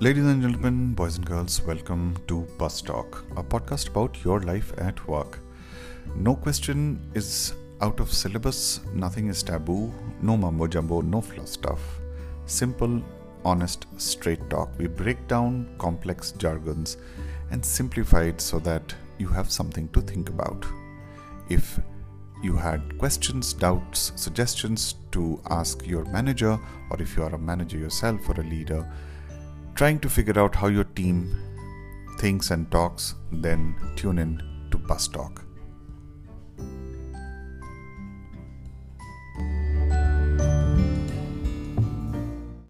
Ladies and gentlemen, boys and girls, welcome to Bus Talk, a podcast about your life at work. No question is out of syllabus, nothing is taboo, no mumbo jumbo, no fluff stuff. Simple, honest, straight talk. We break down complex jargons and simplify it so that you have something to think about. If you had questions, doubts, suggestions to ask your manager, or if you are a manager yourself or a leader, trying to figure out how your team thinks and talks, then tune in to Bus Talk.